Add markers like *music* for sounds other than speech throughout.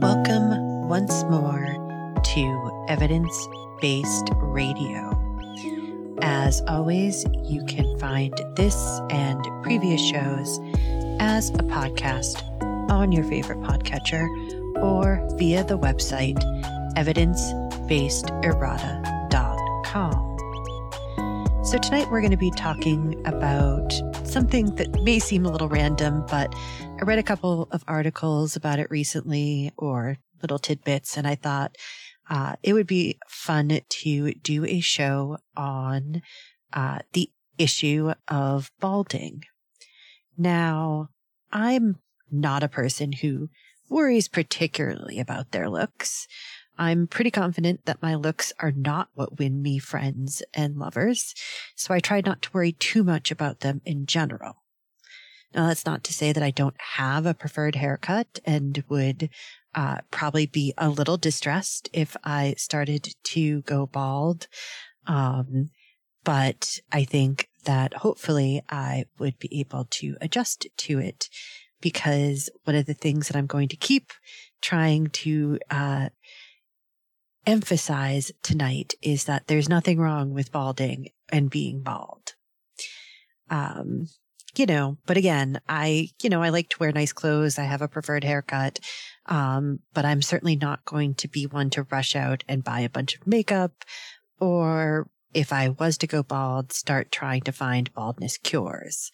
Welcome once more to Evidence Based Radio. As always, you can find this and previous shows as a podcast on your favorite podcatcher or via the website evidencebasederrata.com. So, tonight we're going to be talking about something that may seem a little random, but I read a couple of articles about it recently or little tidbits, and I thought uh, it would be fun to do a show on uh, the issue of balding. Now, I'm not a person who worries particularly about their looks. I'm pretty confident that my looks are not what win me friends and lovers, so I try not to worry too much about them in general. Now, that's not to say that I don't have a preferred haircut and would uh, probably be a little distressed if I started to go bald. Um, but I think that hopefully I would be able to adjust to it because one of the things that I'm going to keep trying to uh, emphasize tonight is that there's nothing wrong with balding and being bald. Um, you know, but again, I, you know, I like to wear nice clothes. I have a preferred haircut. Um, but I'm certainly not going to be one to rush out and buy a bunch of makeup or if I was to go bald, start trying to find baldness cures.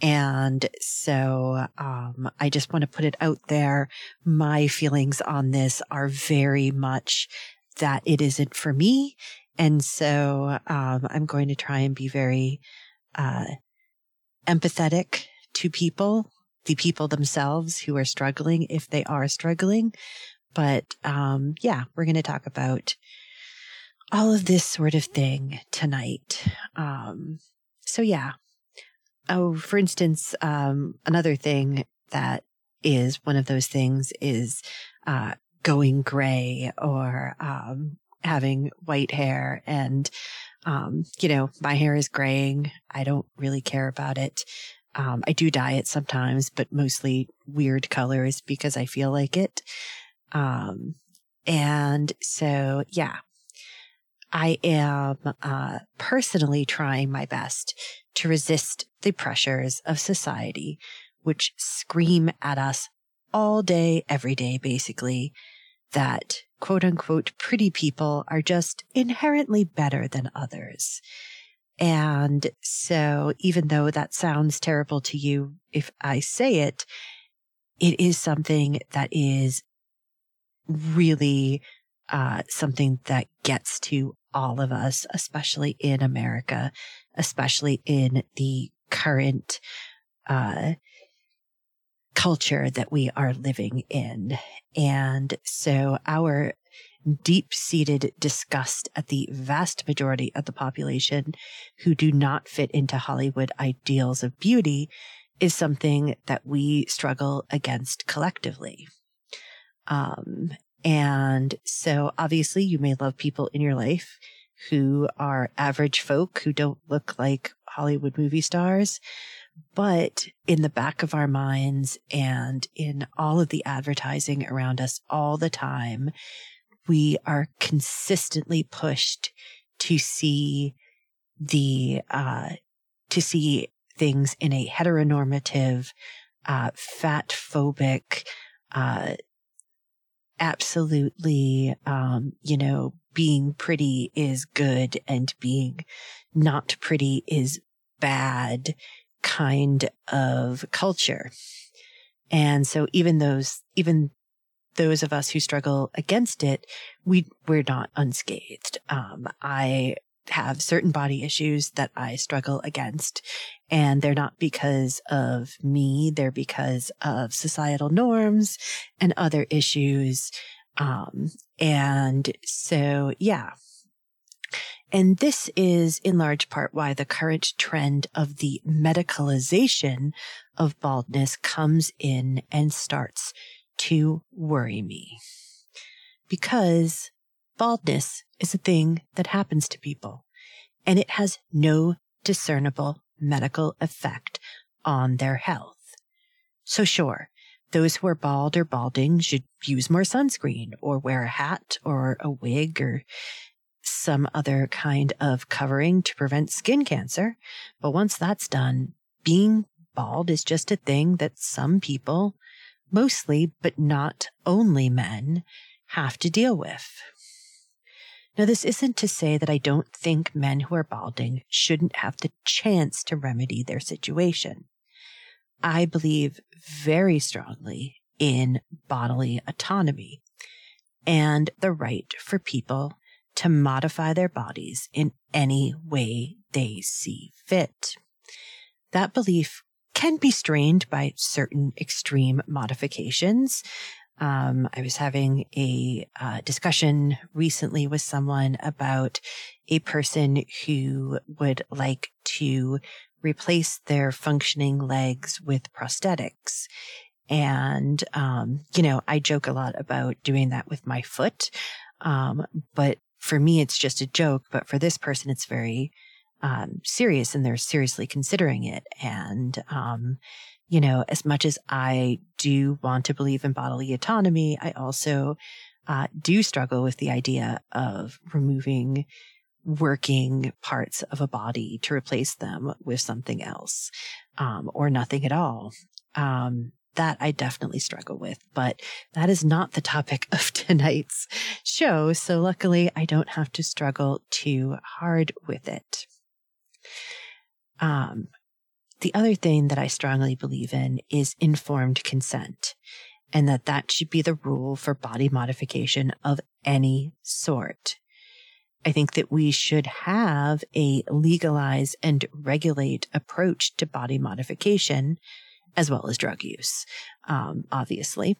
And so, um, I just want to put it out there. My feelings on this are very much that it isn't for me. And so um, I'm going to try and be very uh, empathetic to people, the people themselves who are struggling, if they are struggling. But um, yeah, we're going to talk about all of this sort of thing tonight. Um, so yeah. Oh, for instance, um, another thing that is one of those things is uh, going gray or um, having white hair. And, um, you know, my hair is graying. I don't really care about it. Um, I do dye it sometimes, but mostly weird colors because I feel like it. Um, and so, yeah, I am uh, personally trying my best to resist the pressures of society, which scream at us all day, every day, basically, that quote unquote pretty people are just inherently better than others. And so even though that sounds terrible to you, if I say it, it is something that is really uh, something that gets to all of us, especially in America, especially in the current uh, culture that we are living in. And so our deep seated disgust at the vast majority of the population who do not fit into Hollywood ideals of beauty is something that we struggle against collectively. Um, and so obviously you may love people in your life who are average folk who don't look like Hollywood movie stars. But in the back of our minds and in all of the advertising around us all the time, we are consistently pushed to see the, uh, to see things in a heteronormative, uh, fat phobic, uh, absolutely, um, you know, being pretty is good and being not pretty is bad kind of culture. And so even those, even those of us who struggle against it, we, we're not unscathed. Um, I have certain body issues that I struggle against. And they're not because of me. They're because of societal norms and other issues. Um, and so, yeah, and this is in large part why the current trend of the medicalization of baldness comes in and starts to worry me. Because baldness is a thing that happens to people and it has no discernible medical effect on their health. So sure, those who are bald or balding should use more sunscreen or wear a hat or a wig or some other kind of covering to prevent skin cancer. But once that's done, being bald is just a thing that some people, mostly, but not only men, have to deal with. Now, this isn't to say that I don't think men who are balding shouldn't have the chance to remedy their situation. I believe very strongly in bodily autonomy and the right for people to modify their bodies in any way they see fit. That belief can be strained by certain extreme modifications. Um, I was having a uh, discussion recently with someone about a person who would like to replace their functioning legs with prosthetics. And, um, you know, I joke a lot about doing that with my foot. Um, but for me, it's just a joke. But for this person, it's very, um, serious and they're seriously considering it. And, um, you know, as much as I do want to believe in bodily autonomy, I also, uh, do struggle with the idea of removing working parts of a body to replace them with something else, um, or nothing at all. Um, that I definitely struggle with, but that is not the topic *laughs* of tonight's show. So luckily I don't have to struggle too hard with it. Um, the other thing that I strongly believe in is informed consent and that that should be the rule for body modification of any sort. I think that we should have a legalize and regulate approach to body modification as well as drug use, um, obviously,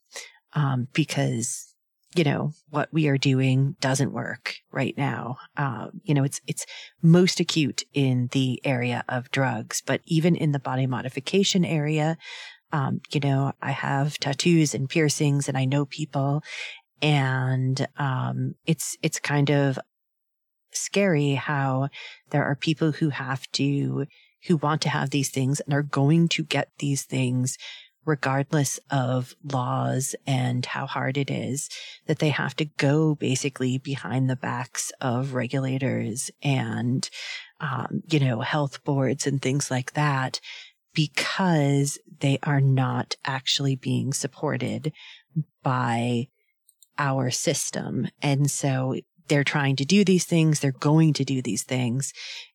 um, because you know what we are doing doesn't work right now. Um, you know, it's it's most acute in the area of drugs, but even in the body modification area, um, you know, I have tattoos and piercings, and I know people, and um, it's it's kind of scary how there are people who have to, who want to have these things and are going to get these things regardless of laws and how hard it is, that they have to go basically behind the backs of regulators and, um, you know, health boards and things like that because they are not actually being supported by our system. And so they're trying to do these things. They're going to do these things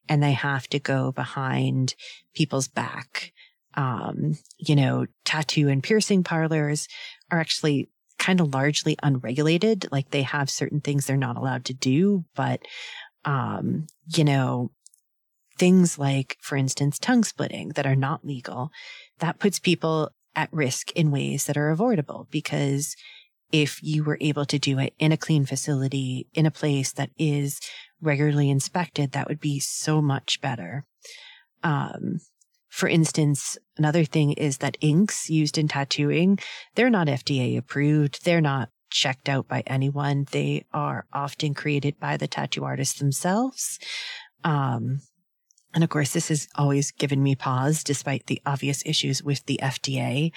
and they have to go behind people's back. Um, you know, tattoo and piercing parlors are actually kind of largely unregulated. Like they have certain things they're not allowed to do, but, um, you know, things like, for instance, tongue splitting that are not legal, that puts people at risk in ways that are avoidable because if you were able to do it in a clean facility, in a place that is regularly inspected, that would be so much better. Um, for instance, another thing is that inks used in tattooing, they're not FDA approved. They're not checked out by anyone. They are often created by the tattoo artists themselves. Um, and of course, this has always given me pause despite the obvious issues with the FDA.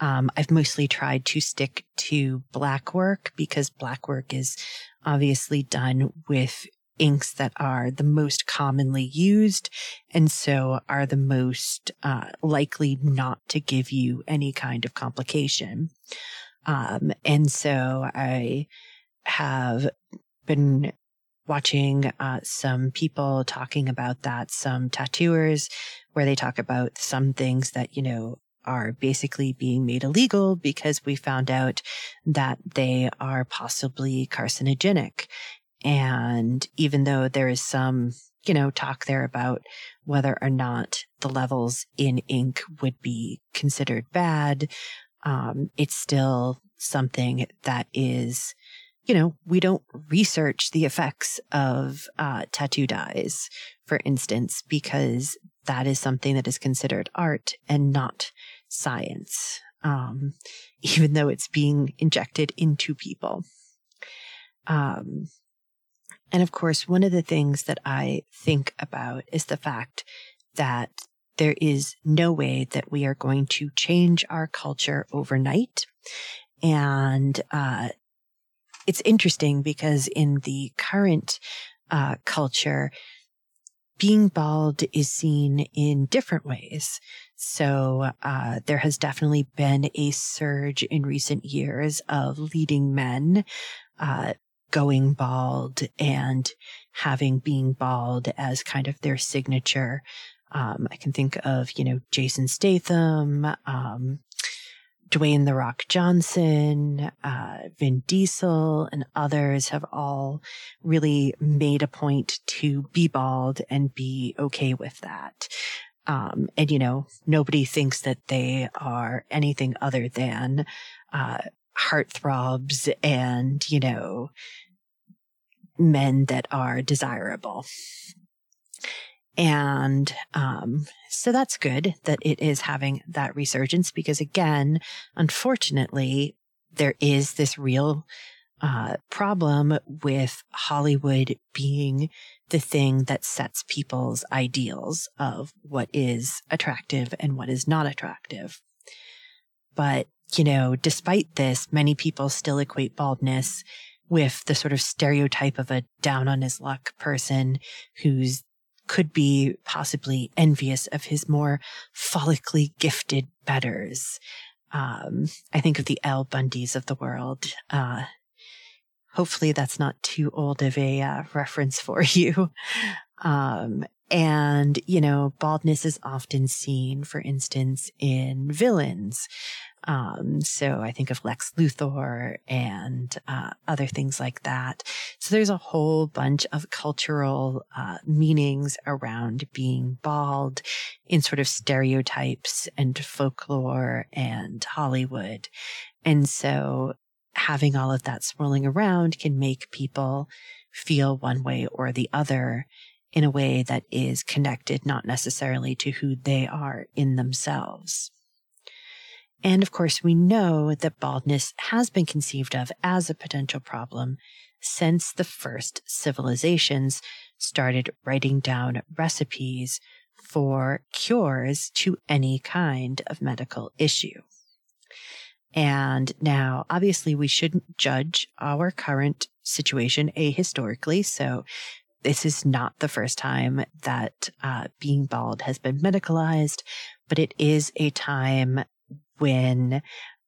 Um, I've mostly tried to stick to black work because black work is obviously done with inks that are the most commonly used and so are the most uh, likely not to give you any kind of complication. Um, and so I have been watching uh, some people talking about that, some tattooers, where they talk about some things that, you know, are basically being made illegal because we found out that they are possibly carcinogenic. And even though there is some, you know, talk there about whether or not the levels in ink would be considered bad, um, it's still something that is, you know, we don't research the effects of uh, tattoo dyes, for instance, because that is something that is considered art and not science, um, *laughs* even though it's being injected into people. Um, and of course, one of the things that I think about is the fact that there is no way that we are going to change our culture overnight. And, uh, it's interesting because in the current, uh, culture, being bald is seen in different ways. So, uh, there has definitely been a surge in recent years of leading men, uh, going bald and having being bald as kind of their signature. Um, I can think of, you know, Jason Statham, um, Dwayne The Rock Johnson, uh, Vin Diesel, and others have all really made a point to be bald and be okay with that. Um, and you know, nobody thinks that they are anything other than, uh, heartthrobs and, you know, men that are desirable. And um, so that's good that it is having that resurgence because, again, unfortunately, there is this real uh, problem with Hollywood being the thing that sets people's ideals of what is attractive and what is not attractive. But, you know, despite this, many people still equate baldness with the sort of stereotype of a down on his luck person who's could be possibly envious of his more follically gifted betters. Um, I think of the Al Bundys of the world. Uh, hopefully that's not too old of a uh, reference for *laughs* you. Um, and, you know, baldness is often seen, for instance, in villains. Um, so I think of Lex Luthor and uh, other things like that. So there's a whole bunch of cultural uh, meanings around being bald in sort of stereotypes and folklore and Hollywood. And so having all of that swirling around can make people feel one way or the other in a way that is connected not necessarily to who they are in themselves. And of course, we know that baldness has been conceived of as a potential problem since the first civilizations started writing down recipes for cures to any kind of medical issue. And now, obviously, we shouldn't judge our current situation ahistorically. So this is not the first time that uh, being bald has been medicalized, but it is a time when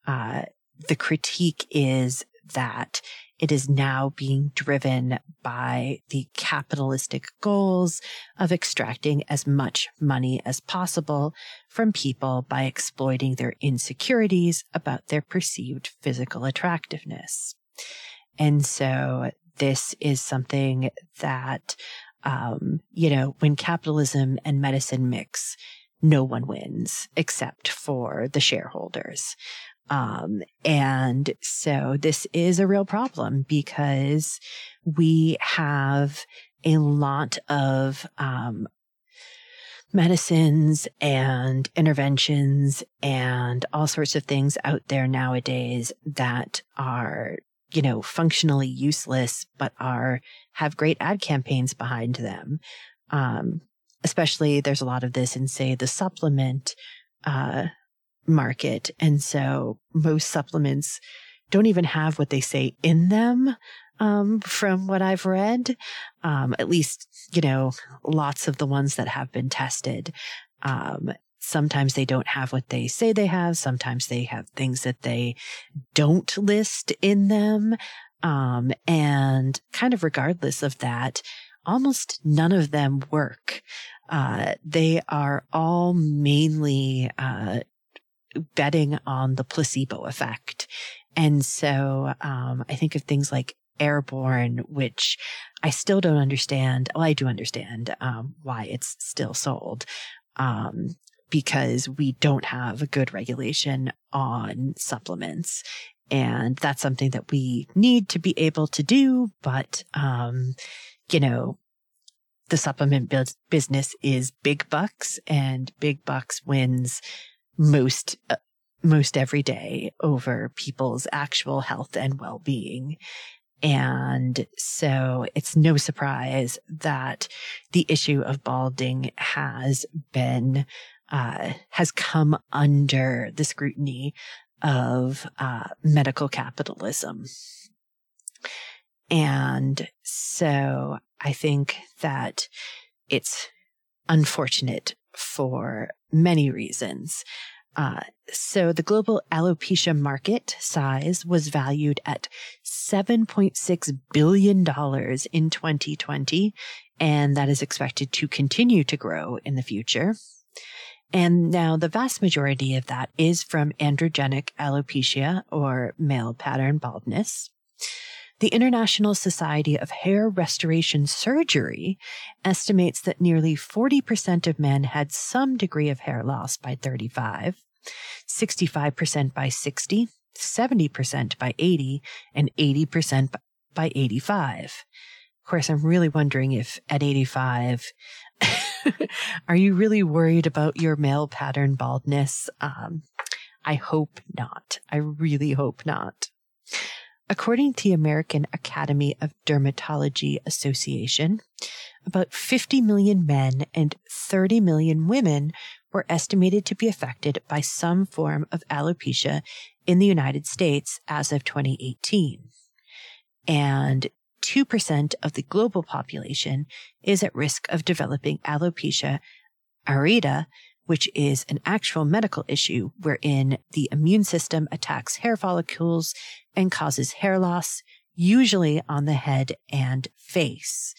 uh, the critique is that it is now being driven by the capitalistic goals of extracting as much money as possible from people by exploiting their insecurities about their perceived physical attractiveness. And so this is something that, um, you know, when capitalism and medicine mix, no one wins except for the shareholders. Um, and so this is a real problem because we have a lot of, um, medicines and interventions and all sorts of things out there nowadays that are, you know, functionally useless, but are, have great ad campaigns behind them. Um, especially there's a lot of this in say the supplement uh, market. And so most supplements don't even have what they say in them um, from what i've read. Um, at least you know lots of the ones that have been tested. Um, sometimes they don't have what they say they have. Sometimes they have things that they don't list in them. Um, and kind of regardless of that almost none of them work. Uh, they are all mainly uh, betting on the placebo effect. And so um, I think of things like airborne, which I still don't understand. Well, I do understand um, why it's still sold. Um, because we don't have a good regulation on supplements. And that's something that we need to be able to do. But, um, you know, the supplement business is big bucks and big bucks wins most, uh, most every day over people's actual health and well-being. And so it's no surprise that the issue of balding has been uh, has come under the scrutiny of uh, medical capitalism. And so I think that it's unfortunate for many reasons. Uh, so the global alopecia market size was valued at $7.6 billion in 2020, and that is expected to continue to grow in the future. And now the vast majority of that is from androgenic alopecia or male pattern baldness. The International Society of Hair Restoration Surgery estimates that nearly 40% of men had some degree of hair loss by 35, 65% by 60, 70% by 80, and 80% by 85. Of course, I'm really wondering if at 85, *laughs* are you really worried about your male pattern baldness? Um, I hope not. I really hope not. According to the American Academy of Dermatology Association, about 50 million men and 30 million women were estimated to be affected by some form of alopecia in the United States as of 2018. And 2% of the global population is at risk of developing alopecia areata, which is an actual medical issue wherein the immune system attacks hair follicles and causes hair loss, usually on the head and face.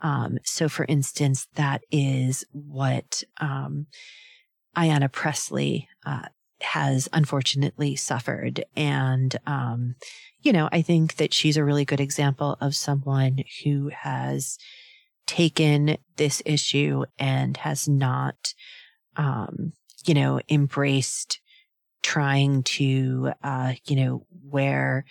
Um, so, for instance, that is what um, Ayanna Pressley uh, has unfortunately suffered. And, um, you know, I think that she's a really good example of someone who has taken this issue and has not um, you know, embraced trying to, uh, you know, wear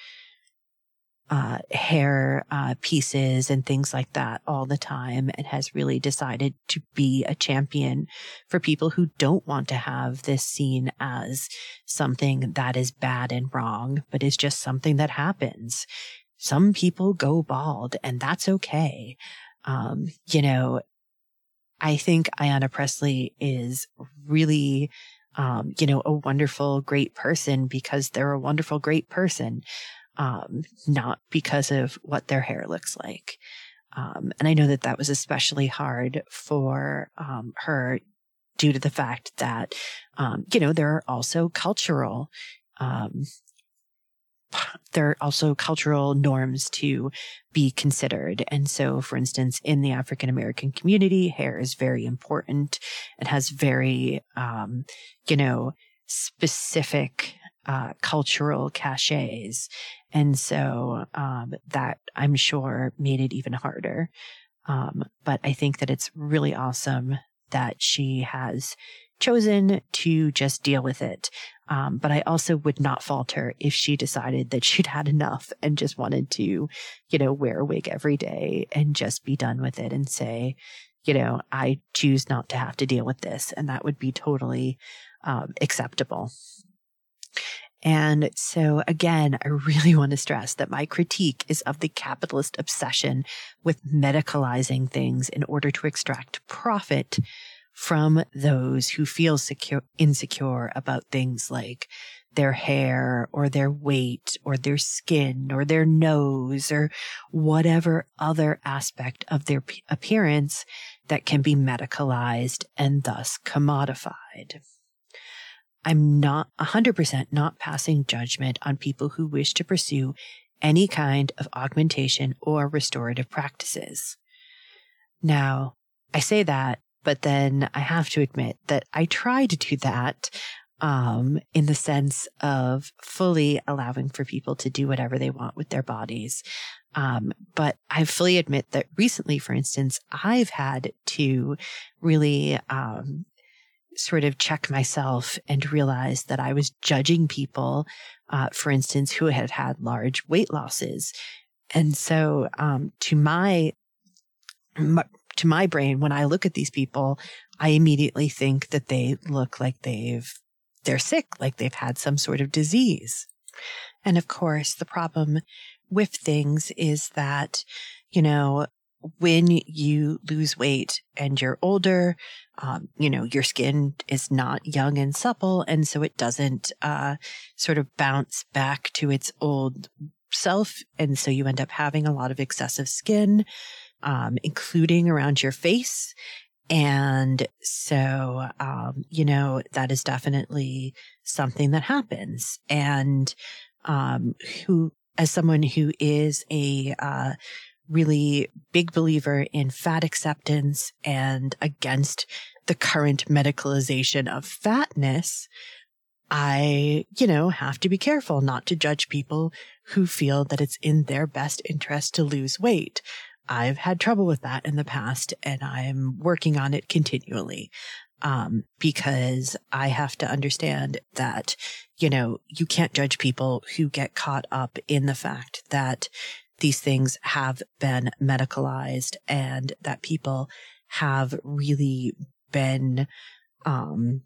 uh, hair uh, pieces and things like that all the time and has really decided to be a champion for people who don't want to have this seen as something that is bad and wrong, but is just something that happens. Some people go bald and that's okay. Um, you know, I think Ayanna Pressley is really, um, you know, a wonderful, great person because they're a wonderful, great person, um, not because of what their hair looks like. Um, and I know that that was especially hard for um, her due to the fact that, um, you know, there are also cultural um, there are also cultural norms to be considered. And so, for instance, in the African American community, hair is very important. It has very, um, you know, specific uh, cultural cachets. And so um, that I'm sure made it even harder. Um, but I think that it's really awesome that she has chosen to just deal with it. Um, but I also would not falter if she decided that *laughs* she'd had enough and just wanted to, you know, wear a wig every day and just be done with it and say, you know, I choose not to have to deal with this. And that would be totally um, acceptable. And so again, I really *laughs* want to stress that my critique is of the capitalist obsession with medicalizing things in order to extract profit from those who feel secure, insecure about things like their hair or their weight or their skin or their nose or whatever other aspect of their appearance that can be medicalized and thus commodified. I'm not 100% not passing judgment on people who wish to pursue any kind of augmentation or restorative practices. Now, I say that but then I have to admit that I try to do that um, in the sense of fully allowing for people to do whatever they want with their bodies. Um, but I fully admit that recently, for instance, I've had to really um, sort of check myself and realize that I was judging people, uh, for instance, who had had large weight losses. And so, um, to my, my to my brain, when I look at these people, I immediately think that they look like they've, they're sick, like they've had some sort of disease. And of course, the problem with things is that, you know, when you lose weight and you're older, um, you know, your skin is not young and supple. And so it doesn't, uh, sort of bounce back to its old self. And so you end up having a lot of excessive skin, um, including around your face. And so, um, you know, that is definitely something that happens. And, um, who, as someone who is a, uh, really big believer in fat acceptance and against the current medicalization of fatness, I, you know, have to be careful not to judge people who feel that it's in their best interest to lose weight. I've had trouble with that in the past and I'm working on it continually. Um, because I have to understand that, you know, you can't judge people who get caught up in the fact that these things have been medicalized and that people have really been, um,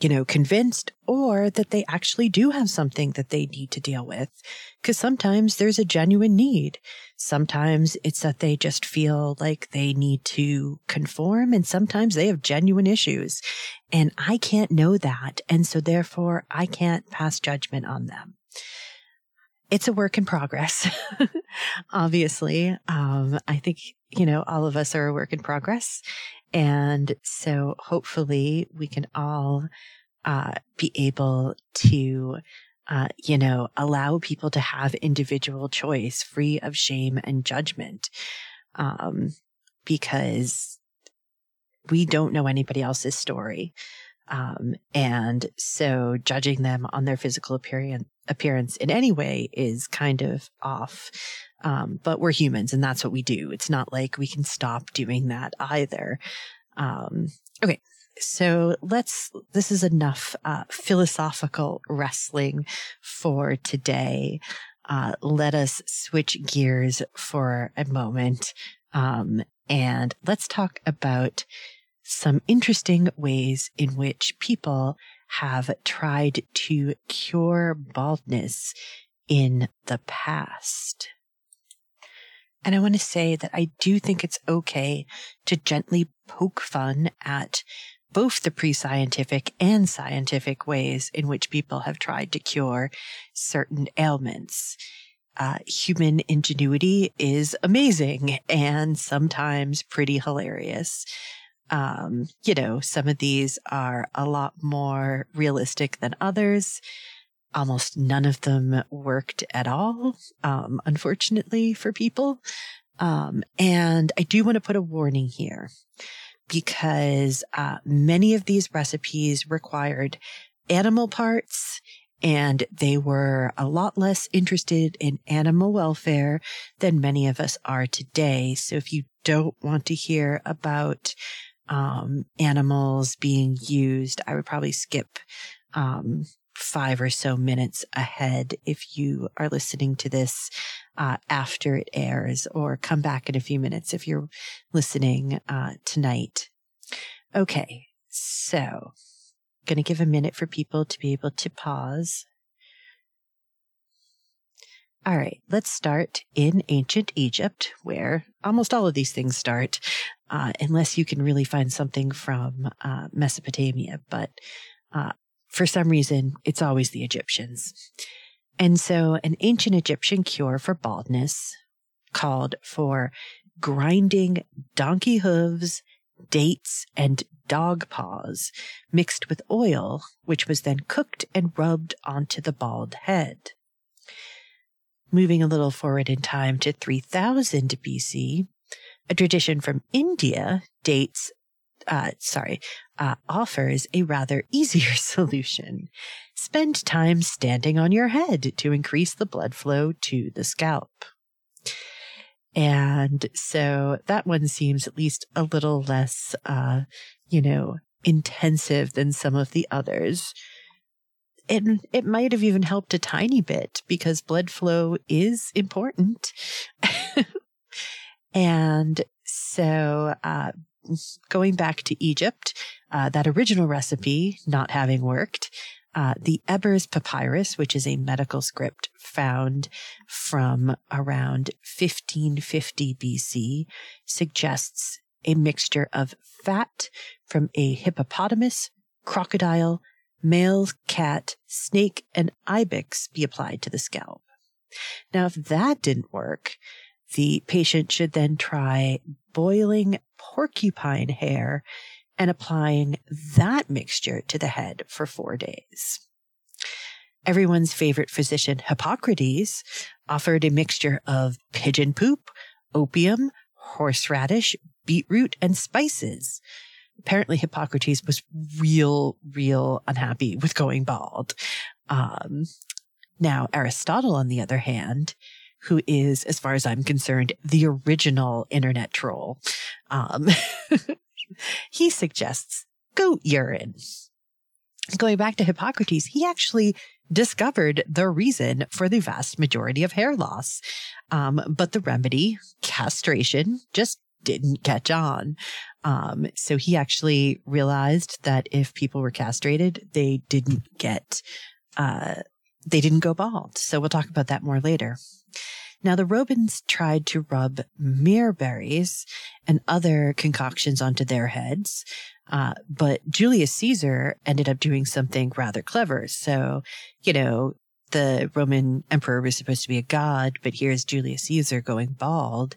you know, convinced or that they actually do have something that they need to deal with. Cause sometimes there's a genuine need. Sometimes it's that they just feel like they need to conform and sometimes they have genuine issues and I can't know that. And so therefore I can't pass judgment on them. It's a work in progress. *laughs* Obviously. Um, I think, you know, all of us are a work in progress. And so hopefully we can all uh, be able to, uh, you know, allow people to have individual choice free of shame and judgment. Um, because we don't know anybody else's story. Um, and so judging them on their physical appearance, appearance in any way is kind of off. Um, but we're humans and that's what we do. It's not like we can stop doing that either. Um, okay. So let's, this is enough, uh, philosophical wrestling for today. Uh, let us switch gears for a moment. Um, and let's talk about some interesting ways in which people have tried to cure baldness in the past. And I want to say that I do think it's okay to gently poke fun at both the pre-scientific and scientific ways in which people have tried to cure certain ailments. Uh, human ingenuity is amazing and sometimes pretty hilarious. Um, you know, some of these are a lot more realistic than others. Almost none of them worked at all, um, unfortunately for people. Um, and I do want to put a warning here because uh, many of these recipes required animal parts and they were a lot less interested in animal welfare than many of us are today. So if you don't want to hear about um, animals being used, I would probably skip um, five or so minutes ahead if you are listening to this uh, after it airs, or come back in a few minutes if you're listening uh, tonight. Okay, so going to give a minute for people to be able to pause. All right, let's start in ancient Egypt, where almost all of these things start, uh, unless you can really find something from uh, Mesopotamia. But uh, for some reason, it's always the Egyptians. And so, an ancient Egyptian cure for baldness called for grinding donkey hooves, dates, and dog paws mixed with oil, which was then cooked and rubbed onto the bald head. Moving a little forward in time to 3000 BC, a tradition from India dates, uh, sorry, uh, offers a rather *laughs* easier solution. Spend time standing on your head to increase the blood flow to the scalp. And so that one seems at least a little less, uh, you know, intensive than some of the others and it might have even helped a tiny bit because blood flow is important. *laughs* and so, uh, going back to Egypt, uh, that original recipe not having worked, Uh, the Ebers Papyrus, which is a medical script found from around 1550 BC, suggests a mixture of fat from a hippopotamus, crocodile, male cat, snake, and ibex be applied to the scalp. Now, if that didn't work, the patient should then try boiling porcupine hair and applying that mixture to the head for four days. Everyone's favorite physician, Hippocrates, offered a mixture of pigeon poop, opium, horseradish, beetroot, and spices. Apparently, Hippocrates was real, real unhappy with going bald. Um, now, Aristotle, on the other hand, who is, as far as I'm concerned, the original internet troll, um, *laughs* he suggests goat urine. Going back to Hippocrates, he actually discovered the reason for the vast majority of hair loss. Um, but the remedy, castration, just didn't catch on. Um, so he actually realized that if people were castrated, they didn't get, uh, they didn't go bald. So we'll talk about that more later. Now, the Romans tried to rub myrrh berries and other concoctions onto their heads, uh, but Julius Caesar ended up doing something rather clever. So, you know, the Roman emperor was supposed to be a god, but here's Julius Caesar going bald.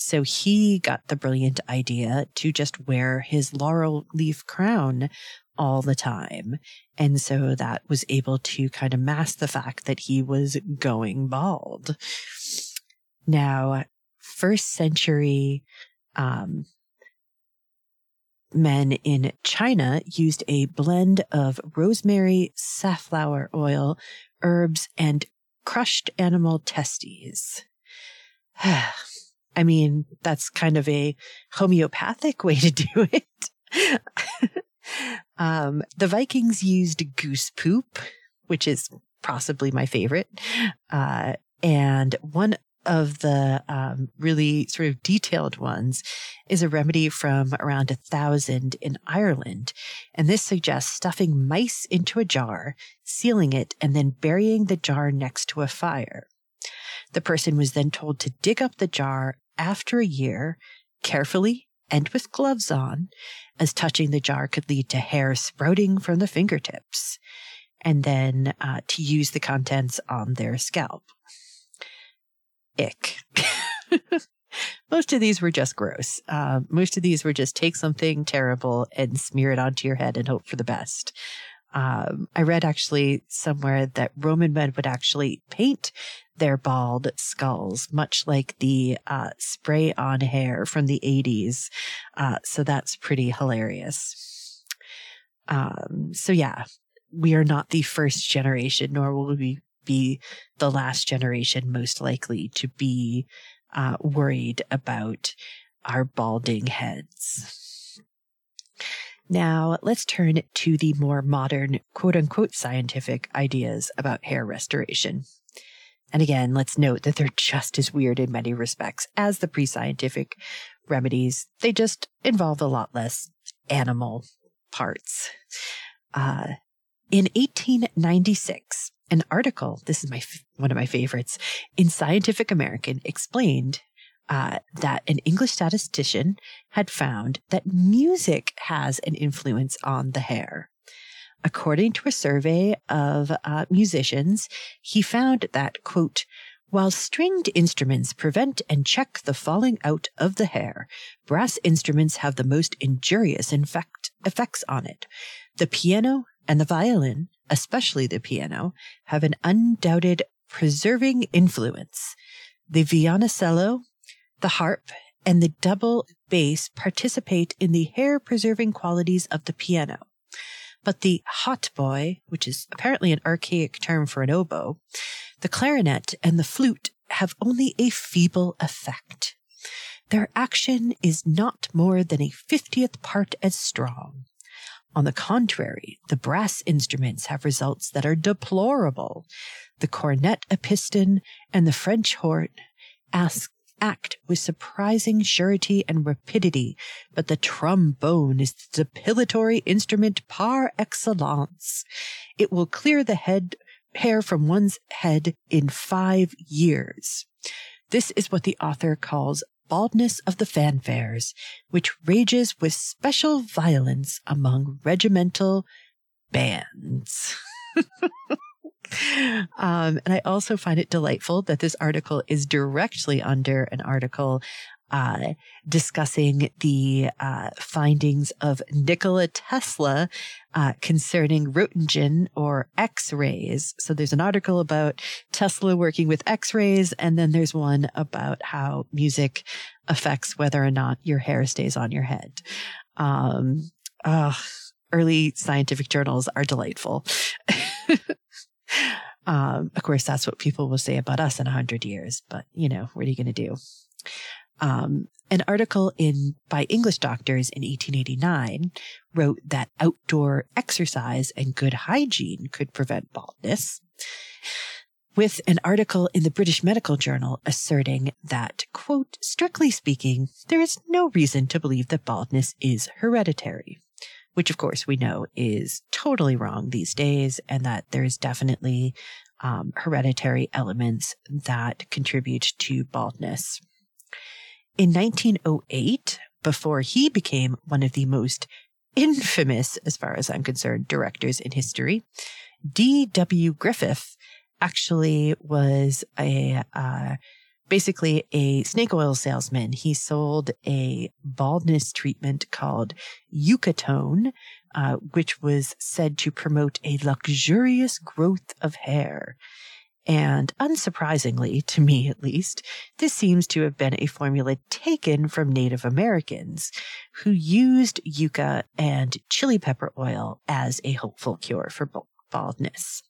So he got the brilliant idea to just wear his laurel leaf crown all the time. And so that was able to kind of mask the fact that he was going bald. Now, first century um, men in China used a blend of rosemary, safflower oil, herbs, and crushed animal testes. *sighs* *sighs* I mean, that's kind of a homeopathic way to do it. *laughs* um, the Vikings used goose poop, which is possibly my favorite. Uh, and one of the um, really sort of detailed ones is a remedy from around a thousand in Ireland. And this suggests stuffing mice into a jar, sealing it, and then burying the jar next to a fire. The person was then told to dig up the jar after a year, carefully and with gloves on, as touching the jar could lead to hair sprouting from the fingertips, and then uh, to use the contents on their scalp ick. *laughs* most of these were just gross. Uh, most of these were just take something terrible and smear it onto your head and hope for the best. Um, I read actually somewhere that Roman men would actually paint their bald skulls, much like the uh, spray on hair from the 80s. Uh, so that's pretty hilarious. Um, so yeah, we are not the first generation, nor will we be the last generation most likely to be uh, worried about our balding heads. Now, let's turn to the more modern, quote unquote, scientific ideas about hair restoration. And again, let's note that they're just as weird in many respects as the pre scientific remedies. They just involve a lot less animal parts. Uh, in 1896, an article, this is my one of my favorites, in Scientific American explained uh, that an English statistician had found that music has an influence on the hair. According to a survey of uh, musicians, he found that, quote, while stringed instruments prevent and check the falling out of the hair, brass instruments have the most injurious infect- effects on it. The piano and the violin especially the piano, have an undoubted preserving influence. The violoncello, the harp, and the double bass participate in the hair preserving qualities of the piano. But the hautboy, which is apparently an archaic term for an oboe, the clarinet, and the flute have only a feeble effect. Their action is not more than a fiftieth part as strong. On the contrary, the brass instruments have results that are deplorable. The cornet a piston and the French horn ask act with surprising surety and rapidity, but the trombone is the depilatory instrument par excellence. It will clear the head hair from one's head in five years. This is what the author calls baldness of the fanfares, which rages with special violence among regimental bands. *laughs* um, and I also find it delightful that this article is directly under an article uh, discussing the uh, findings of Nikola Tesla uh, concerning Roentgen or X-rays. So there's an article about Tesla working with X-rays, and then there's one about how music affects whether or not your hair stays on your head. Um, early scientific journals are delightful. *laughs* um, of course, that's what people will say about us in a hundred years, but you know, what are you going to do? Um, an article in by English doctors in 1889 wrote that outdoor exercise and good hygiene could prevent baldness. With an article in the British Medical Journal asserting that, quote, strictly speaking, there is no reason to believe that baldness is hereditary which of course we know is totally wrong these days, and that there's definitely um, hereditary elements that contribute to baldness. In 1908, before he became one of the most infamous, as far as I'm concerned, directors in history, D.W. Griffith actually was a uh, basically a snake oil salesman. He sold a baldness treatment called Eucatone, uh, which was said to promote a luxurious growth of hair. And unsurprisingly, to me at least, this seems to have been a formula taken from Native Americans who used yucca and chili pepper oil as a hopeful cure for baldness.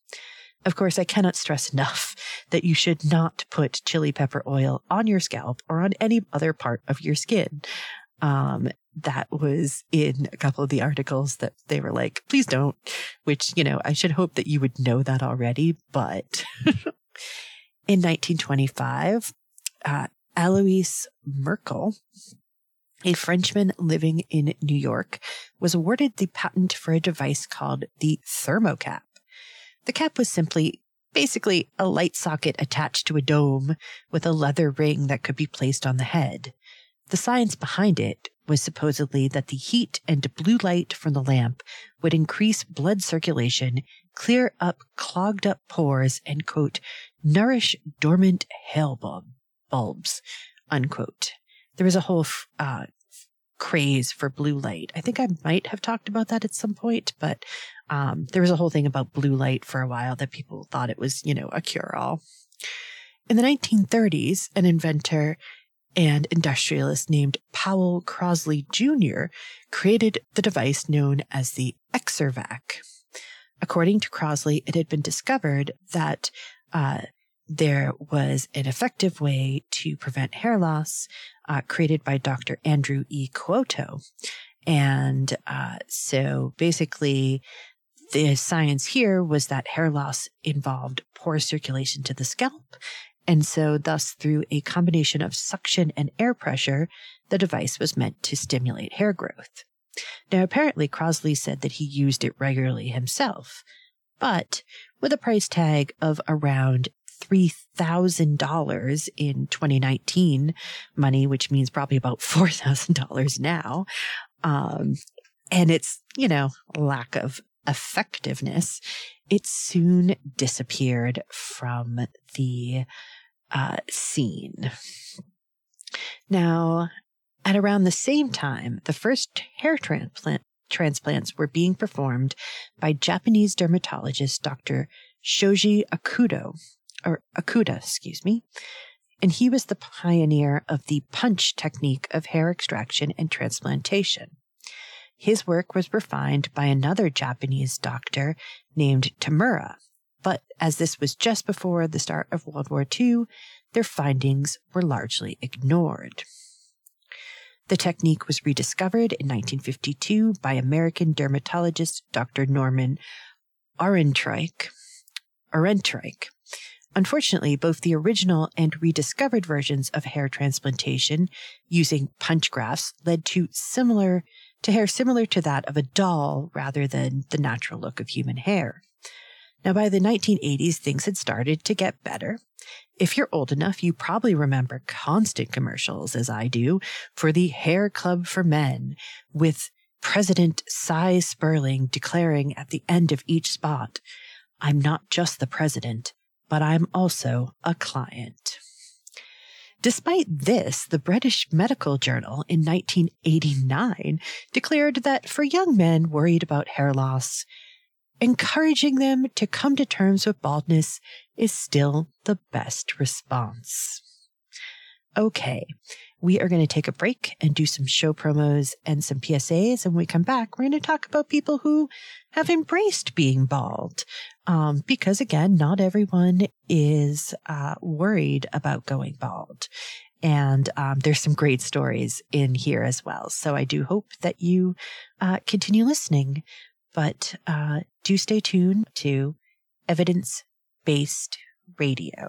Of course, I cannot stress enough that you should not put chili pepper oil on your scalp or on any other part of your skin. Um, that was in a couple of the articles that they were like, please don't, which, you know, I should hope that you would know that already. But *laughs* in 1925, uh, Alois Merkel, a Frenchman living in New York, was awarded the patent for a device called the thermocap. The cap was simply basically a light socket attached to a dome with a leather ring that could be placed on the head. The science behind it was supposedly that the heat and blue light from the lamp would increase blood circulation, clear up clogged up pores, and quote, nourish dormant hair bulbs, unquote. There was a whole uh, craze for blue light. I think I might have talked about that at some point, but um, there was a whole thing about blue light for a while that people thought it was, you know, a cure all. In the 1930s, an inventor and industrialist named Powell Crosley Jr. created the device known as the Xervac. According to Crosley, it had been discovered that uh, there was an effective way to prevent hair loss uh, created by Dr. Andrew E. Cuoto. And uh, so basically, the science here was that hair loss involved poor circulation to the scalp. And so, thus, through a combination of suction and air pressure, the device was meant to stimulate hair growth. Now, apparently, Crosley said that he used it regularly himself, but with a price tag of around $3,000 in 2019 money, which means probably about *laughs* $4,000 now. Um, and it's, you know, lack of effectiveness, it soon disappeared from the uh, scene. Now, at around the same time, the first hair transplant transplants were being performed by Japanese dermatologist Dr. Shoji Akudo, or Akuda, excuse me. And he was the pioneer of the punch technique of hair extraction and transplantation. His work was refined by another Japanese doctor named Tamura. But as this was just before the start of World War II, their findings were largely ignored. The technique was rediscovered in 1952 by American dermatologist Dr. Norman Orentreich Unfortunately, both the original and rediscovered versions of hair transplantation using punch grafts led to similar to hair similar to that of a doll rather than the natural look of human hair. Now, by the 1980s, things had started to get better. If you're old enough, you probably remember constant commercials, as I do, for the Hair Club for Men, with President Cy Sperling declaring at the end of each spot, I'm not just the president, but I'm also a client. Despite this, the British Medical Journal in 1989 declared that for young men worried about hair loss, encouraging them to come to terms with baldness is still the best response. Okay, we are going to take a break and do some show promos and some PSAs. And when we come back, we're going to talk about people who have embraced being bald. Um, because again, not everyone is uh, worried about going bald. And um, there's some great stories in here as well. So I do hope that you uh, continue listening, but uh, do stay tuned to evidence based radio.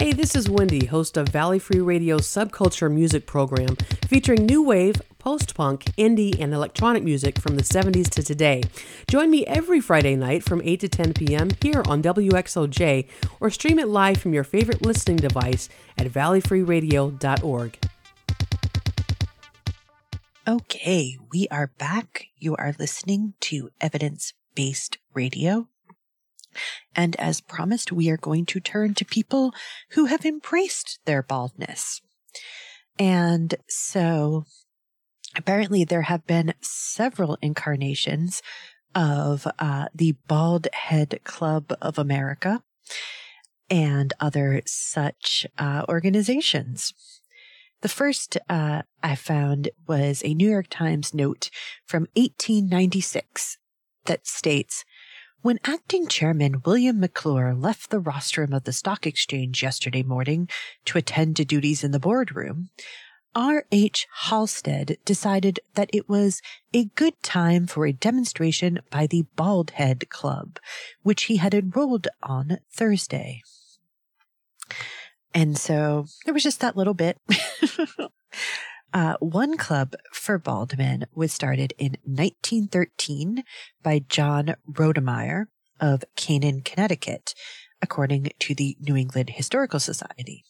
Hey, this is Wendy, host of Valley Free Radio's Subculture Music Program, featuring new wave, post punk, indie, and electronic music from the 70s to today. Join me every Friday night from 8 to 10 p.m. here on WXOJ or stream it live from your favorite listening device at valleyfreeradio.org. Okay, we are back. You are listening to Evidence Based Radio. And as promised, we are going to turn to people who have embraced their baldness. And so apparently there have been several incarnations of uh, the Bald Head Club of America and other such uh, organizations. The first uh, I found was a New York Times note from 1896 that states when acting chairman William McClure left the rostrum of the stock exchange yesterday morning to attend to duties in the boardroom, R. H. Halstead decided that it was a good time for a demonstration by the Bald Head Club, which he had enrolled on Thursday. And so there was just that little bit. *laughs* Uh, one club for bald men was started in 1913 by John Rodemeyer of Canaan, Connecticut, according to the New England Historical Society.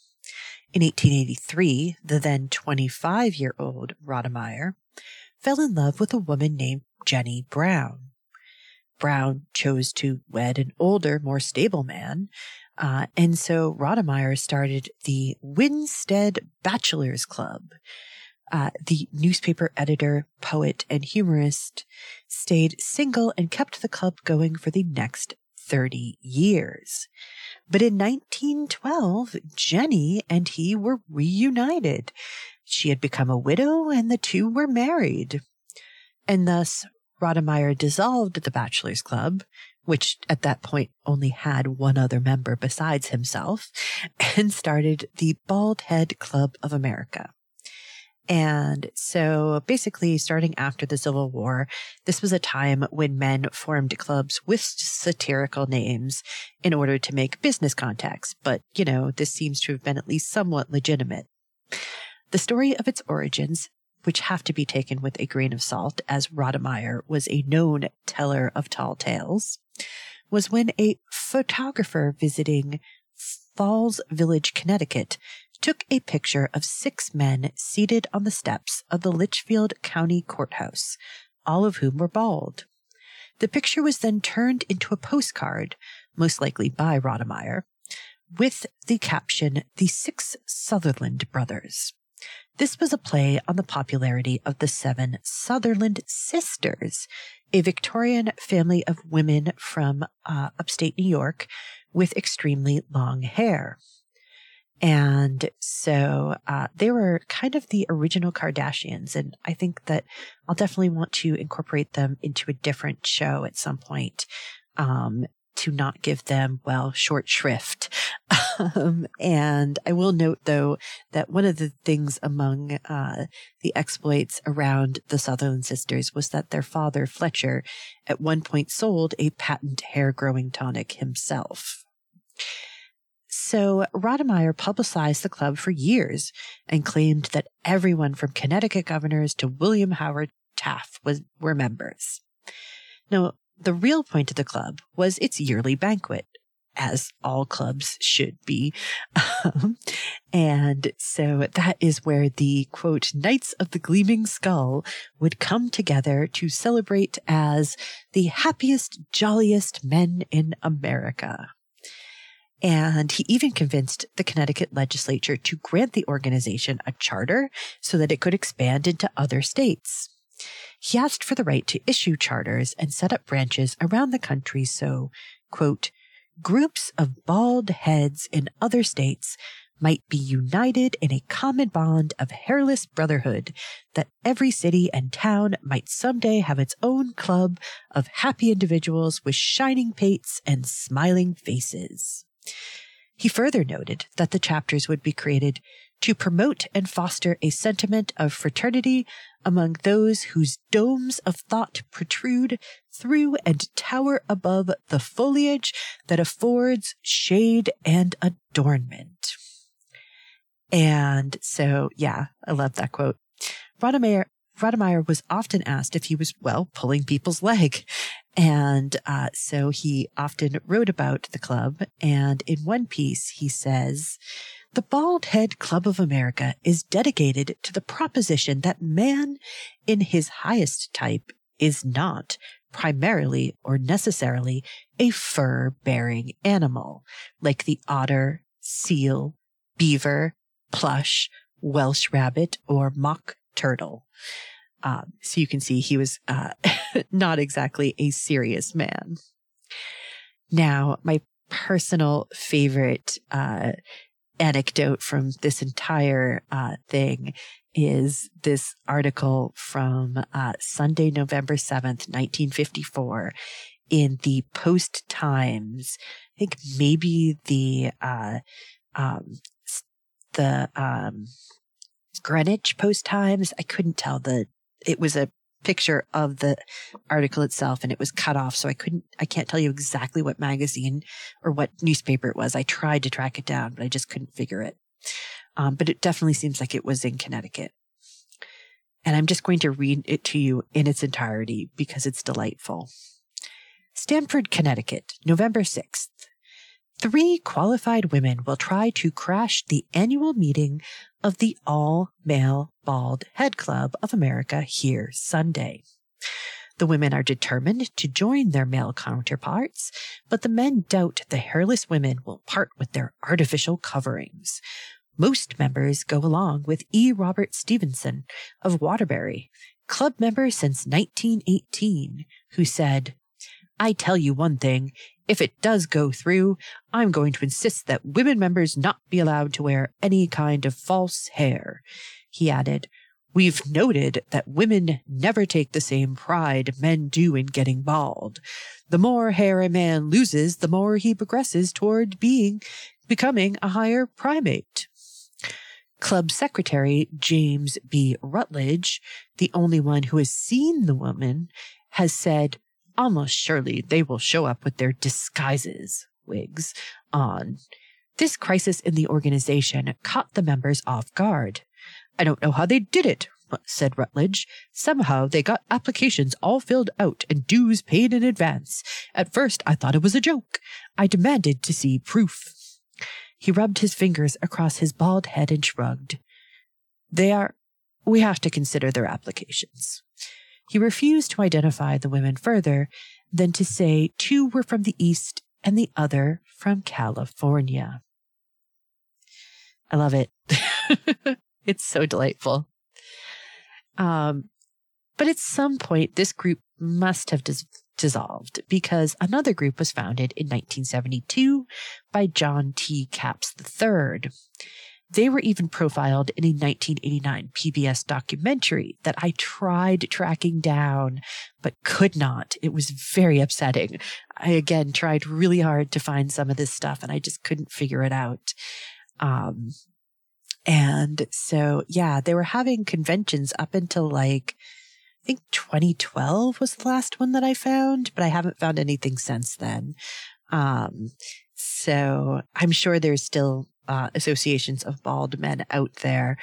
In 1883, the then 25 year old Rodemeyer fell in love with a woman named Jenny Brown. Brown chose to wed an older, more stable man, uh, and so Rodemeyer started the Winsted Bachelors Club, uh, the newspaper editor, poet, and humorist, stayed single and kept the club going for the next 30 years. But in 1912, Jenny and he were reunited. She had become a widow and the two were married. And thus, Rodemeyer dissolved the Bachelors Club, which at that point only had one other member besides himself, *laughs* and started the Bald Head Club of America. And so basically, starting after the Civil War, this was a time when men formed clubs with satirical names in order to make business contacts. But, you know, this seems to have been at least somewhat legitimate. The story of its origins, which have to be taken with a grain of salt, as Rodemeyer was a known teller of tall tales, was when a photographer visiting Falls Village, Connecticut, took a picture of six men seated on the steps of the Litchfield County Courthouse, all of whom were bald. The picture was then turned into a postcard, most likely by Rodemeyer, with the caption, The Six Sutherland Brothers. This was a play on the popularity of the seven Sutherland sisters, a Victorian family of women from uh, upstate New York with extremely long hair. And so uh, they were kind of the original Kardashians. And I think that I'll definitely want to incorporate them into a different show at some point. Um, to not give them, well, short shrift. *laughs* Um, and I will note, though, that one of the things among uh, the exploits around the Sutherland sisters was that their father, Fletcher, at one point sold a patent hair growing tonic himself. So Rodemeyer publicized the club for years and claimed that everyone from Connecticut governors to William Howard Taft was, were members. Now, the real point of the club was its yearly banquet, as all clubs should be. Um, and so that is where the quote, Knights of the Gleaming Skull would come together to celebrate as the happiest, jolliest men in America. And he even convinced the Connecticut legislature to grant the organization a charter so that it could expand into other states. He asked for the right to issue charters and set up branches around the country so, quote, groups of bald heads in other states might be united in a common bond of hairless brotherhood, that every city and town might someday have its own club of happy individuals with shining pates and smiling faces. He further noted that the chapters would be created to promote and foster a sentiment of fraternity among those whose domes of thought protrude through and tower above the foliage that affords shade and adornment. And so, yeah, I love that quote. Rodemeyer, Rodemeyer was often asked if he was, well, pulling people's leg. And uh, so he often wrote about the club. And in one piece, he says, the Bald Head Club of America is dedicated to the proposition that man in his highest type is not primarily or necessarily a fur bearing animal like the otter, seal, beaver, plush, Welsh rabbit, or mock turtle. Um, so you can see he was uh, *laughs* not exactly a serious man. Now, my personal favorite uh, anecdote from this entire uh, thing is this article from uh, Sunday, November 7th, 1954 in the Post Times. I think maybe the, uh, um, the, um, Greenwich Post Times. I couldn't tell the it was a picture of the article itself and it was cut off. So I couldn't, I can't tell you exactly what magazine or what newspaper it was. I tried to track it down, but I just couldn't figure it. Um, but it definitely seems like it was in Connecticut. And I'm just going to read it to you in its entirety because it's delightful. Stamford, Connecticut, November 6th. Three qualified women will try to crash the annual meeting of the All Male Bald Head Club of America here Sunday. The women are determined to join their male counterparts, but the men doubt the hairless women will part with their artificial coverings. Most members go along with E. Robert Stevenson of Waterbury, club member since 1918, who said, I tell you one thing, if it does go through, I'm going to insist that women members not be allowed to wear any kind of false hair. He added, We've noted that women never take the same pride men do in getting bald. The more hair a man loses, the more he progresses toward being, becoming a higher primate. Club secretary James B. Rutledge, the only one who has seen the woman, has said, almost surely they will show up with their disguises, wigs, on. This crisis in the organization caught the members off guard. I don't know how they did it, said Rutledge. Somehow they got applications all filled out and dues paid in advance. At first I thought it was a joke. I demanded to see proof. He rubbed his fingers across his bald head and shrugged. They are, we have to consider their applications. He refused to identify the women further than to say two were from the East and the other from California. I love it. *laughs* it's so delightful. Um, but at some point, this group must have dis- dissolved because another group was founded in 1972 by John T. Capps III. They were even profiled in a 1989 PBS documentary that I tried tracking down, but could not. It was very upsetting. I again tried really hard to find some of this stuff and I just couldn't figure it out. Um, and so, yeah, they were having conventions up until like, I think 2012 was the last one that I found, but I haven't found anything since then. Um, so I'm sure there's still uh, associations of bald men out there.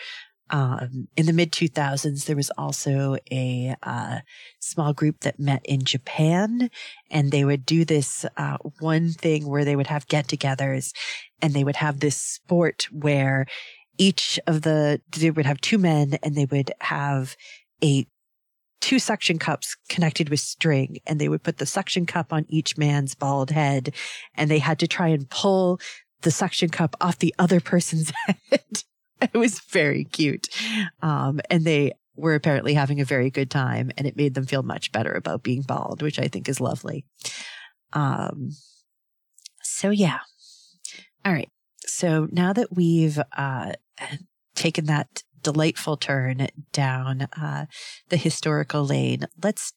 Um, in the mid 2000s, there was also a uh, small group that met in Japan, and they would do this uh, one thing where they would have get togethers and they would have this sport where each of the, they would have two men and they would have a two suction cups connected with string and they would put the suction cup on each man's bald head and they had to try and pull the suction cup off the other person's *laughs* head. it was very cute. Um, and they were apparently having a very good time and it made them feel much better about being bald, which I think is lovely. Um, so yeah. All right. So now that we've, uh, taken that delightful turn down uh, the historical lane, let's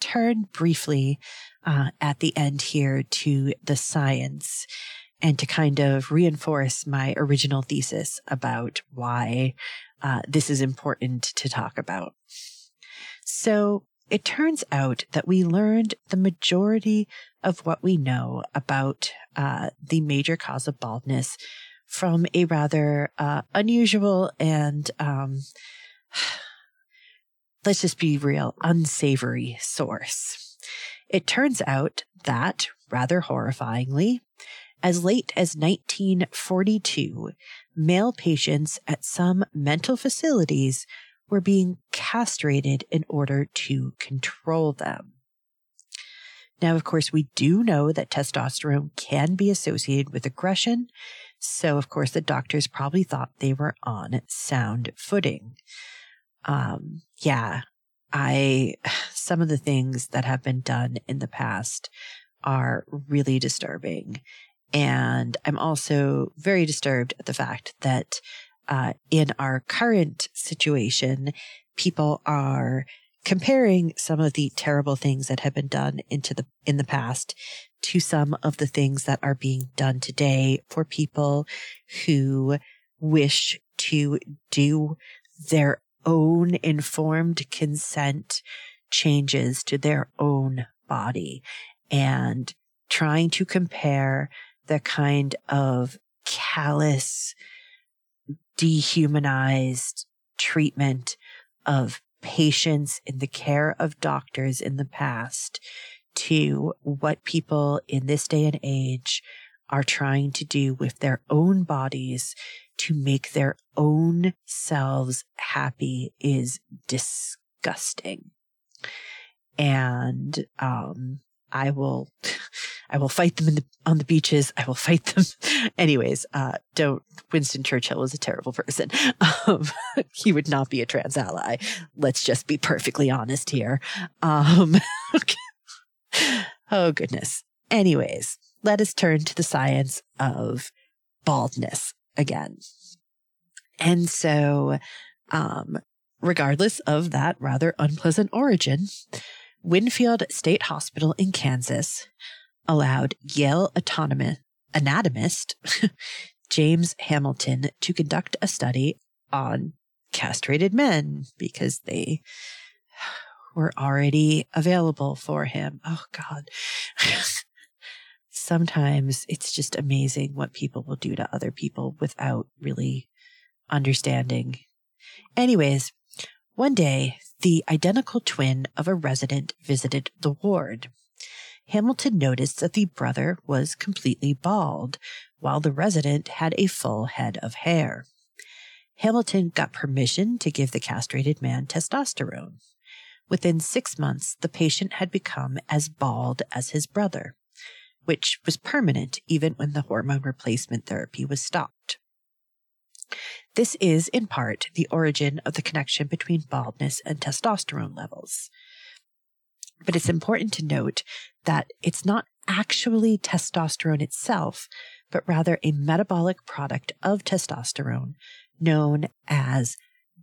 turn briefly uh, at the end here to the science and to kind of reinforce my original thesis about why uh, this is important to talk about. So it turns out that we learned the majority of what we know about uh, the major cause of baldness from a rather uh, unusual and, um, *sighs* let's just be real, unsavory source. It turns out that, rather horrifyingly, as late as 1942, male patients at some mental facilities were being castrated in order to control them. Now, of course, we do know that testosterone can be associated with aggression so, of course, the doctors probably thought they were on sound footing. Um, yeah, I, *sighs* some of the things that have been done in the past are really disturbing. And I'm also very disturbed at the fact that, uh, in our current situation, people are comparing some of the terrible things that have been done into the in the past to some of the things that are being done today for people who wish to do their own informed consent changes to their own body and trying to compare the kind of callous, dehumanized treatment of patients in the care of doctors in the past to what people in this day and age are trying to do with their own bodies to make their own selves happy is disgusting. And, um, I will, *laughs* I will fight them the, on the beaches. I will fight them. *laughs* Anyways, uh, don't, Winston Churchill was a terrible person. *laughs* Um, *laughs* he would not be a trans ally. Let's just be perfectly honest here. Um, oh goodness. Anyways, let us turn to the science of baldness again. And so, um, regardless of that rather unpleasant origin, Winfield State Hospital in Kansas allowed Yale autonomous anatomist *laughs* James Hamilton to conduct a study on castrated men because they *sighs* were already available for him. Oh God. *laughs* Sometimes it's just amazing what people will do to other people without really understanding. Anyways, One day, the identical twin of a resident visited the ward. Hamilton noticed that the brother was completely bald, while the resident had a full head of hair. Hamilton got permission to give the castrated man testosterone. Within six months, the patient had become as bald as his brother, which was permanent even when the hormone replacement therapy was stopped. This is, in part, the origin of the connection between baldness and testosterone levels. But it's important to note that it's not actually testosterone itself, but rather a metabolic product of testosterone known as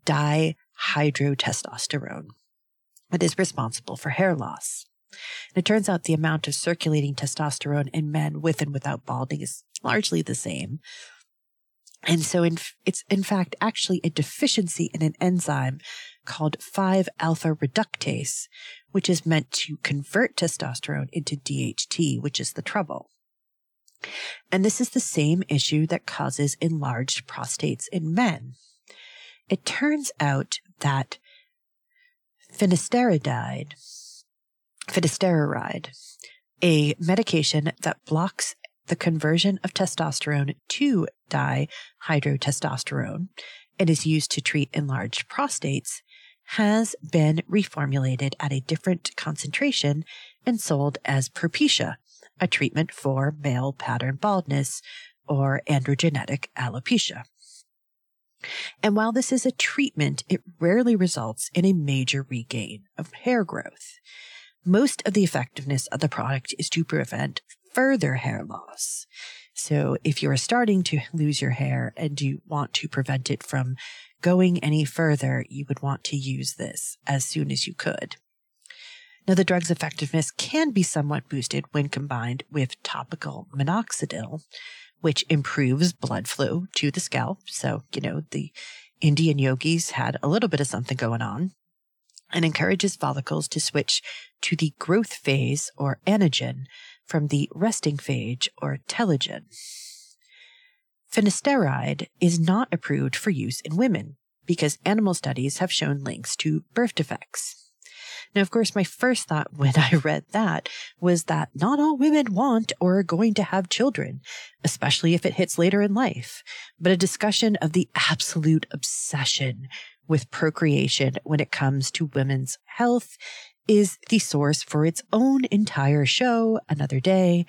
dihydrotestosterone that is responsible for hair loss. And it turns out the amount of circulating testosterone in men with and without balding is largely the same. And so in, it's in fact actually a deficiency in an enzyme called 5 alpha reductase, which is meant to convert testosterone into DHT, which is the trouble. And this is the same issue that causes enlarged prostates in men. It turns out that finasteride, finasteride, a medication that blocks the conversion of testosterone to dihydrotestosterone and is used to treat enlarged prostates, has been reformulated at a different concentration and sold as Propecia, a treatment for male pattern baldness or androgenetic alopecia. And while this is a treatment, it rarely results in a major regain of hair growth. Most of the effectiveness of the product is to prevent further hair loss. So if you're starting to lose your hair and you want to prevent it from going any further, you would want to use this as soon as you could. Now, the drug's effectiveness can be somewhat boosted when combined with topical minoxidil, which improves blood flow to the scalp. So, you know, the Indian yogis had a little bit of something going on and encourages follicles to switch to the growth phase or anagen from the resting phase or telogen. Finasteride is not approved for use in women because animal studies have shown links to birth defects. Now, of course, my first thought *laughs* when I read that was that not all women want or are going to have children, especially if it hits later in life, but a discussion of the absolute obsession with procreation when it comes to women's health is the source for its own entire show, another day.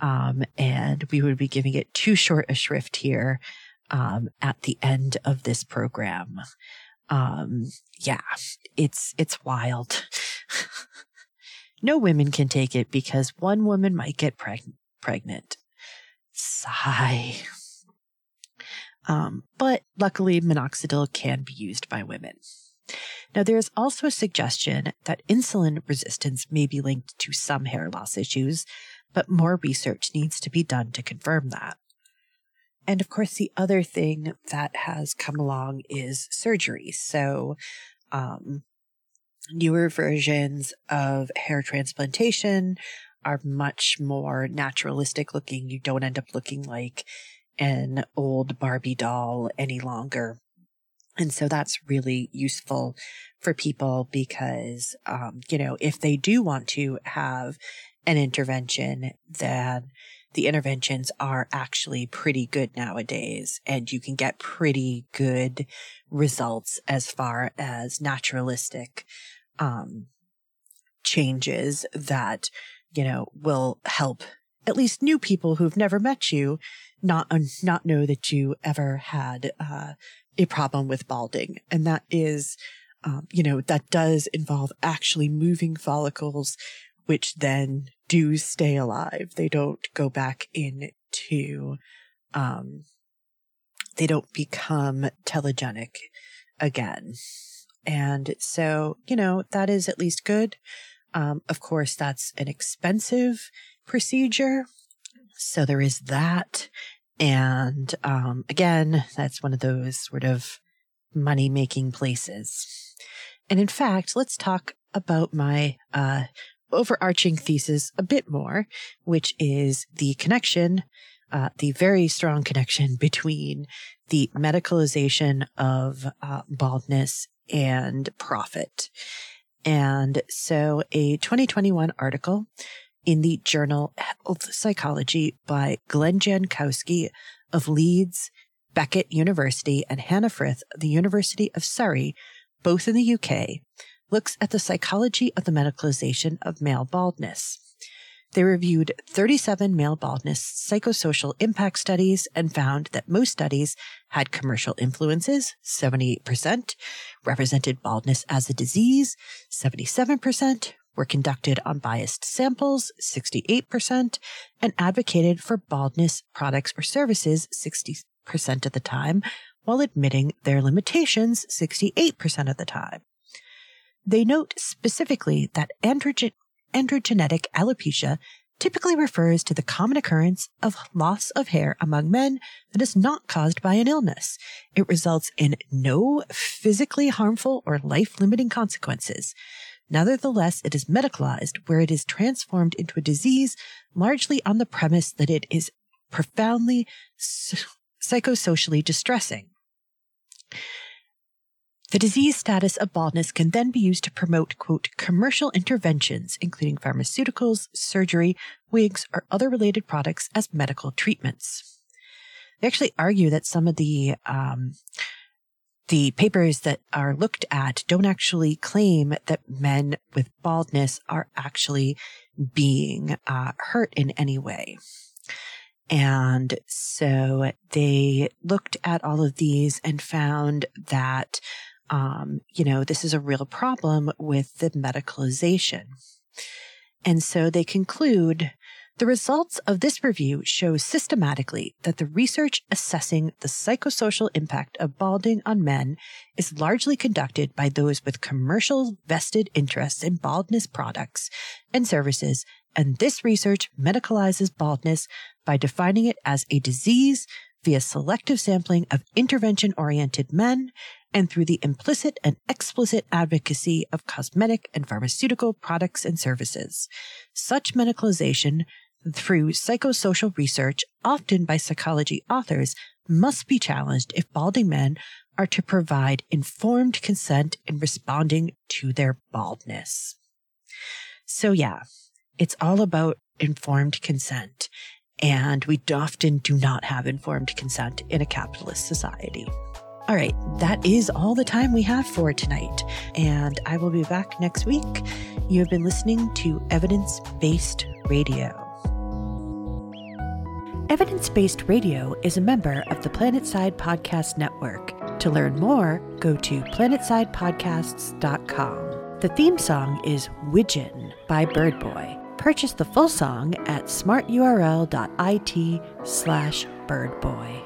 Um, and we would be giving it too short a shrift here um, at the end of this program. Um, yeah, it's it's wild. *laughs* no women can take it because one woman might get preg- pregnant. Sigh. Um, but luckily, minoxidil can be used by women. Now, there is also a suggestion that insulin resistance may be linked to some hair loss issues, but more research needs to be done to confirm that. And of course, the other thing that has come along is surgery. So, um, newer versions of hair transplantation are much more naturalistic looking. You don't end up looking like an old Barbie doll any longer. And so that's really useful for people because, um, you know, if they do want to have an intervention, then the interventions are actually pretty good nowadays and you can get pretty good results as far as naturalistic, um, changes that, you know, will help at least new people who've never met you not, not know that you ever had, uh, a problem with balding. And that is, um, you know, that does involve actually moving follicles, which then do stay alive. They don't go back into, um, they don't become telogenic again. And so, you know, that is at least good. Um, of course, that's an expensive procedure. So there is that. And, um, again, that's one of those sort of money making places. And in fact, let's talk about my, uh, overarching thesis a bit more, which is the connection, uh, the very strong connection between the medicalization of uh, baldness and profit. And so a 2021 article in the journal Health Psychology by Glen Jankowski of Leeds, Beckett University, and Hannah Frith, the University of Surrey, both in the UK, looks at the psychology of the medicalization of male baldness. They reviewed 37 male baldness psychosocial impact studies and found that most studies had commercial influences, 78%, represented baldness as a disease, 77%, were conducted on biased samples, 68%, and advocated for baldness products or services, 60% of the time, while admitting their limitations, 68% of the time. They note specifically that androgen- androgenetic alopecia typically refers to the common occurrence of loss of hair among men that is not caused by an illness. It results in no physically harmful or life limiting consequences. Nevertheless, it is medicalized where it is transformed into a disease largely on the premise that it is profoundly psychosocially distressing. The disease status of baldness can then be used to promote, quote, commercial interventions, including pharmaceuticals, surgery, wigs, or other related products as medical treatments. They actually argue that some of the, um, the papers that are looked at don't actually claim that men with baldness are actually being uh, hurt in any way. And so they looked at all of these and found that um, you know, this is a real problem with the medicalization. And so they conclude the results of this review show systematically that the research assessing the psychosocial impact of balding on men is largely conducted by those with commercial vested interests in baldness products and services. And this research medicalizes baldness by defining it as a disease via selective sampling of intervention oriented men and through the implicit and explicit advocacy of cosmetic and pharmaceutical products and services. Such medicalization through psychosocial research, often by psychology authors, must be challenged if balding men are to provide informed consent in responding to their baldness. So yeah, it's all about informed consent. And we often do not have informed consent in a capitalist society. All right, that is all the time we have for tonight. And I will be back next week. You have been listening to Evidence Based Radio. Evidence Based Radio is a member of the Planetside Podcast Network. To learn more, go to planetsidepodcasts.com. The theme song is Widgeon by Birdboy. Purchase the full song at smarturl.it slash birdboy.